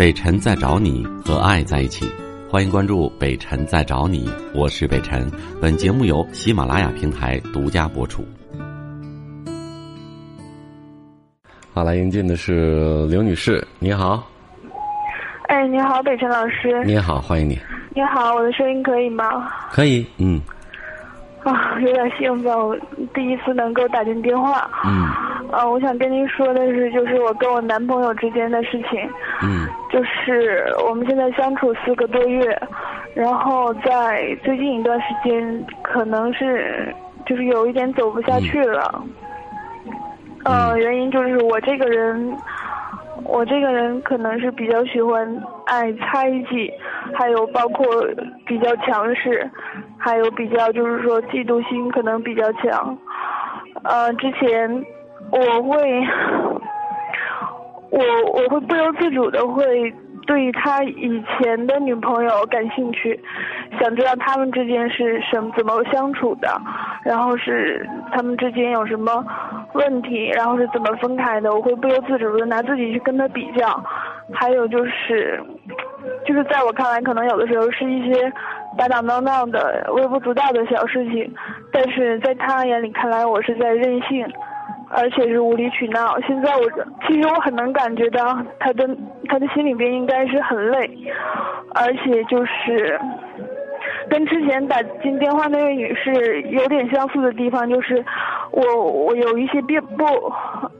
北辰在找你和爱在一起，欢迎关注北辰在找你，我是北辰。本节目由喜马拉雅平台独家播出。好，来迎进的是刘女士，你好。哎，你好，北辰老师。你好，欢迎你。你好，我的声音可以吗？可以，嗯。啊，有点兴奋，我第一次能够打进电话。嗯。啊，我想跟您说的是，就是我跟我男朋友之间的事情。嗯。就是我们现在相处四个多月，然后在最近一段时间，可能是就是有一点走不下去了。嗯。原因就是我这个人，我这个人可能是比较喜欢爱猜忌，还有包括比较强势。还有比较就是说嫉妒心可能比较强，呃，之前我会，我我会不由自主的会对他以前的女朋友感兴趣，想知道他们之间是什怎么相处的，然后是他们之间有什么问题，然后是怎么分开的，我会不由自主的拿自己去跟他比较，还有就是，就是在我看来，可能有的时候是一些。打打闹闹的微不足道的小事情，但是在他眼里看来，我是在任性，而且是无理取闹。现在我其实我很能感觉到他的他的心里边应该是很累，而且就是跟之前打进电话那位女士有点相似的地方，就是我我有一些变不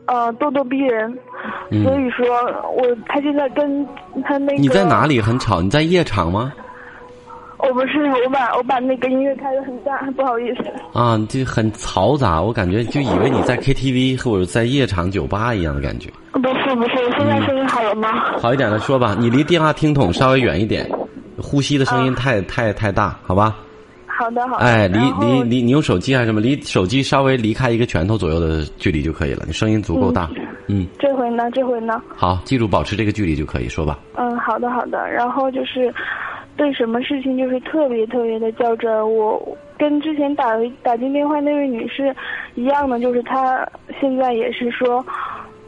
呃咄咄逼人，所以说我他现在跟他那个你在哪里很吵？你在夜场吗？我不是，我把我把那个音乐开的很大，不好意思。啊，就很嘈杂，我感觉就以为你在 KTV 或者在夜场酒吧一样的感觉。不是不是，现在声音好了吗？好一点的说吧，你离电话听筒稍微远一点，呼吸的声音太太太大，好吧？好的好的。哎，离离离，你用手机还是什么？离手机稍微离开一个拳头左右的距离就可以了，你声音足够大。嗯。这回呢？这回呢？好，记住保持这个距离就可以说吧。嗯，好的好的，然后就是。对什么事情就是特别特别的较真儿，我跟之前打打进电话那位女士一样的，就是她现在也是说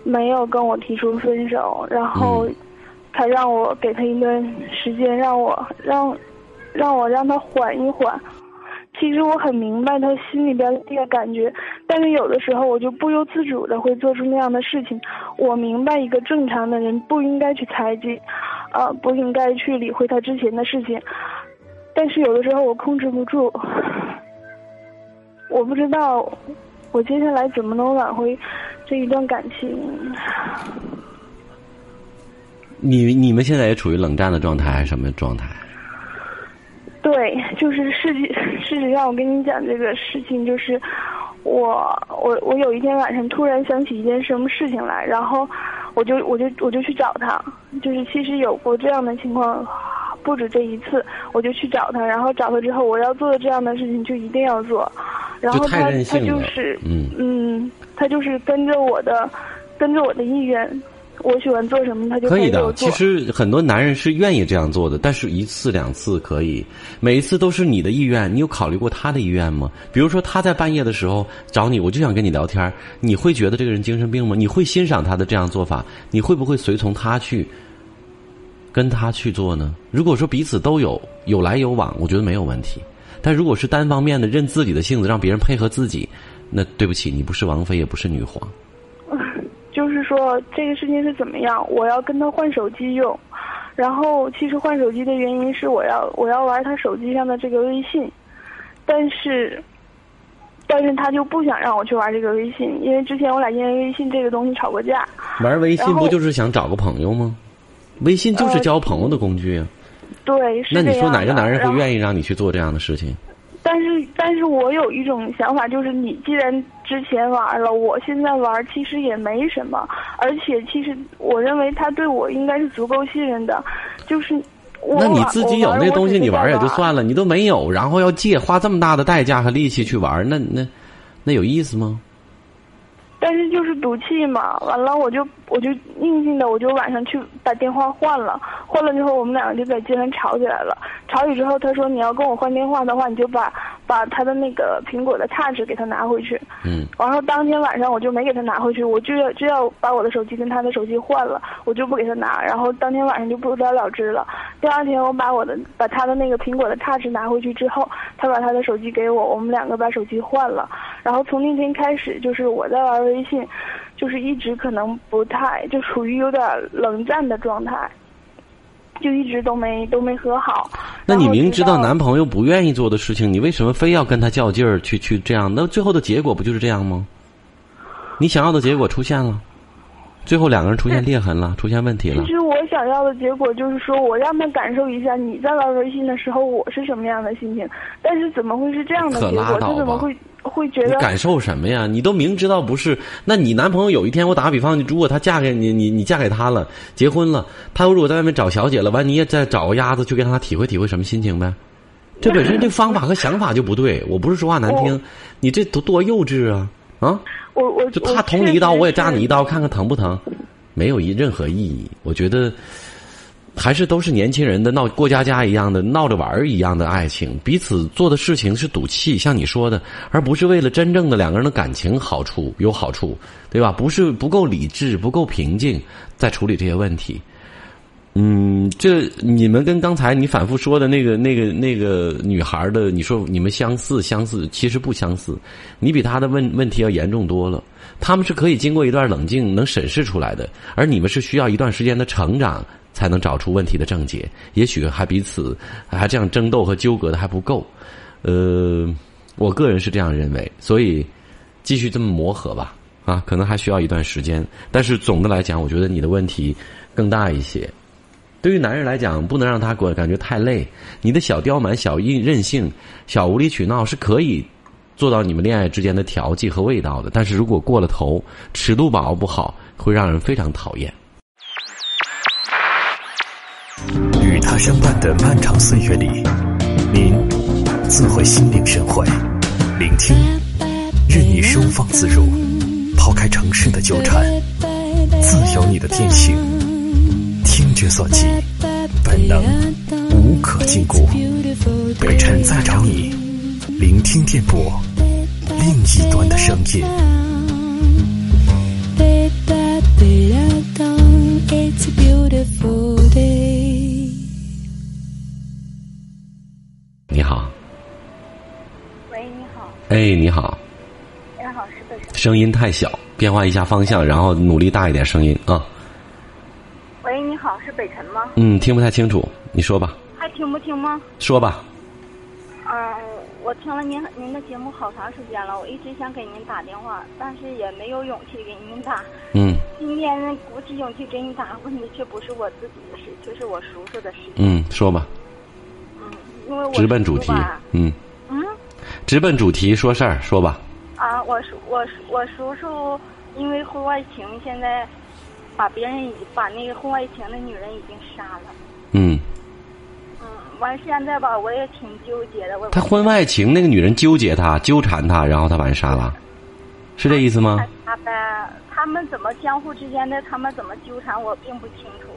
没有跟我提出分手，然后她让我给她一段时间，让我让让我让她缓一缓。其实我很明白他心里边那个感觉，但是有的时候我就不由自主的会做出那样的事情。我明白一个正常的人不应该去猜忌。啊，不应该去理会他之前的事情，但是有的时候我控制不住，我不知道我接下来怎么能挽回这一段感情。你你们现在也处于冷战的状态还是什么状态？对，就是事实事实上，我跟你讲这个事情，就是我我我有一天晚上突然想起一件什么事情来，然后。我就我就我就去找他，就是其实有过这样的情况，不止这一次。我就去找他，然后找他之后，我要做的这样的事情就一定要做。然后他他就是嗯嗯，他就是跟着我的，跟着我的意愿。我喜欢做什么，他就可以的。其实很多男人是愿意这样做的，但是一次两次可以，每一次都是你的意愿。你有考虑过他的意愿吗？比如说他在半夜的时候找你，我就想跟你聊天，你会觉得这个人精神病吗？你会欣赏他的这样做法？你会不会随从他去跟他去做呢？如果说彼此都有有来有往，我觉得没有问题。但如果是单方面的任自己的性子，让别人配合自己，那对不起，你不是王菲，也不是女皇。就是说这个事情是怎么样？我要跟他换手机用，然后其实换手机的原因是我要我要玩他手机上的这个微信，但是，但是他就不想让我去玩这个微信，因为之前我俩因为微信这个东西吵过架。玩微信不就是想找个朋友吗？微信就是交朋友的工具啊。对，那你说哪个男人会愿意让你去做这样的事情？但是，但是我有一种想法，就是你既然之前玩了，我现在玩其实也没什么。而且，其实我认为他对我应该是足够信任的。就是我那你自己有那东西，你玩也就算了，你都没有，然后要借，花这么大的代价和力气去玩，那那那有意思吗？但是就是赌气嘛，完了我就我就硬性的，我就晚上去把电话换了，换了之后我们两个就在街上吵起来了。吵起之后，他说你要跟我换电话的话，你就把把把他的那个苹果的插纸给他拿回去。嗯。然后当天晚上我就没给他拿回去，我就要就要把我的手机跟他的手机换了，我就不给他拿。然后当天晚上就不了了之了。第二天我把我的把他的那个苹果的插纸拿回去之后，他把他的手机给我，我们两个把手机换了。然后从那天开始，就是我在玩微信，就是一直可能不太就处于有点冷战的状态。就一直都没都没和好。那你明知道道男朋友不愿意做的事情，你为什么非要跟他较劲儿去去这样？那最后的结果不就是这样吗？你想要的结果出现了，最后两个人出现裂痕了，出现问题了其。实我想要的结果就是说，我让他感受一下你在玩微信的时候我是什么样的心情。但是怎么会是这样的结果？他怎么会会觉得？你感受什么呀？你都明知道不是，那你男朋友有一天，我打个比方，如果他嫁给你，你你嫁给他了，结婚了，他如果在外面找小姐了，完你也再找个鸭子去跟他体会体会什么心情呗？这本身这方法和想法就不对。我不是说话难听，你这多多幼稚啊啊！我我就他捅你一刀，我也扎你一刀，看看。看疼不疼，没有一任何意义。我觉得还是都是年轻人的闹过家家一样的闹着玩儿一样的爱情，彼此做的事情是赌气，像你说的，而不是为了真正的两个人的感情好处有好处，对吧？不是不够理智，不够平静，在处理这些问题。嗯，这你们跟刚才你反复说的那个、那个、那个女孩的，你说你们相似相似，其实不相似，你比她的问问题要严重多了。他们是可以经过一段冷静能审视出来的，而你们是需要一段时间的成长才能找出问题的症结。也许还彼此还这样争斗和纠葛的还不够。呃，我个人是这样认为，所以继续这么磨合吧。啊，可能还需要一段时间，但是总的来讲，我觉得你的问题更大一些。对于男人来讲，不能让他感感觉太累。你的小刁蛮、小任任性、小无理取闹是可以做到你们恋爱之间的调剂和味道的，但是如果过了头，尺度把握不好，会让人非常讨厌。与他相伴的漫长岁月里，您自会心领神会，聆听，任你收放自如，抛开城市的纠缠，自由你的天性，觉所及，本能无可禁锢。北辰在找你，聆听电波，另一端的声音。你好，喂，你好，哎，你好，你好，是北。声音太小，变换一下方向，然后努力大一点声音啊。是北辰吗？嗯，听不太清楚，你说吧，还听不清吗？说吧。嗯，我听了您您的节目好长时间了，我一直想给您打电话，但是也没有勇气给您打。嗯今天鼓起勇气给你打，问的却不是我自己的事，却是我叔叔的事。嗯，说吧，嗯，因为我直奔主题。嗯，嗯直奔主题说事儿，说吧。啊，我叔我叔我叔叔因为婚外情，现在把别人已把那个婚外情的女人已经杀了。嗯，嗯，完现在吧，我也挺纠结的。我他婚外情，那个女人纠结他，纠缠他，然后他把人杀了，是这意思吗？他呗，他们怎么相互之间的，他们怎么纠缠，我并不清楚。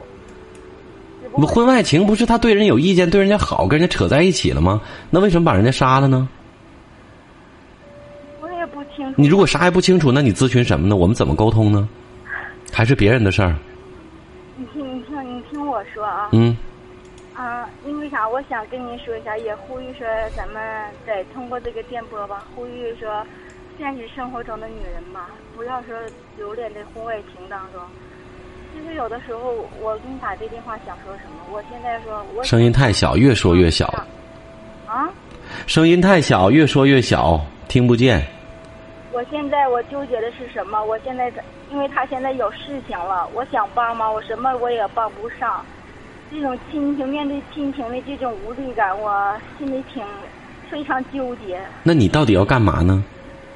只不婚外情不是他对人有意见，对人家好，跟人家扯在一起了吗？那为什么把人家杀了呢？我也不清楚。你如果啥也不清楚，那你咨询什么呢？我们怎么沟通呢？还是别人的事儿？你听，你听，你听我说啊。嗯啊，因为啥？我想跟您说一下，也呼吁说咱们得通过这个电波吧，呼吁说现实生活中的女人吧，不要说留恋在婚外情当中。其实有的时候，我给你打这电话想说什么？我现在说，我声音太小，越说越小。啊。声音太小，越说越小，听不见。我现在我纠结的是什么？我现在在，因为他现在有事情了，我想帮忙，我什么我也帮不上。这种亲情面对亲情的这种无力感，我心里挺非常纠结。那你到底要干嘛呢？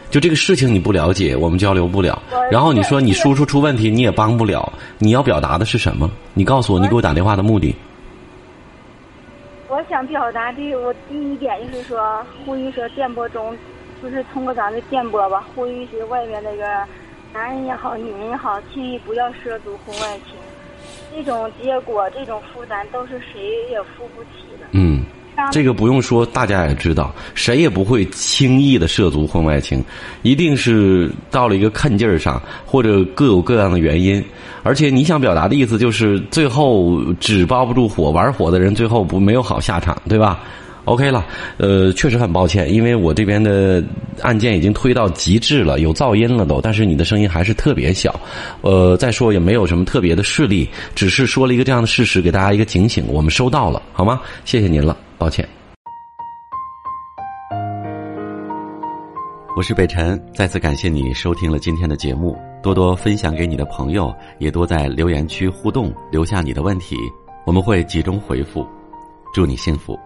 就这个事情你不了解，我们交流不了。然后你说你叔叔出问题，你也帮不了。你要表达的是什么？你告诉我，你给我打电话的目的。我想表达的，我第一点就是说，呼吁说电波中，就是通过咱的电波吧，呼吁一些外面那个男人也好，女人也好，轻易不要涉足婚外情。这种结果，这种负担都是谁也负不起的。嗯这个不用说，大家也知道，谁也不会轻易的涉足婚外情，一定是到了一个看劲儿上，或者各有各样的原因。而且你想表达的意思就是，最后纸包不住火，玩火的人最后不没有好下场，对吧？OK 了，呃，确实很抱歉，因为我这边的案件已经推到极致了，有噪音了都，但是你的声音还是特别小，呃，再说也没有什么特别的事例，只是说了一个这样的事实，给大家一个警醒，我们收到了，好吗？谢谢您了，抱歉。我是北辰，再次感谢你收听了今天的节目，多多分享给你的朋友，也多在留言区互动，留下你的问题，我们会集中回复。祝你幸福。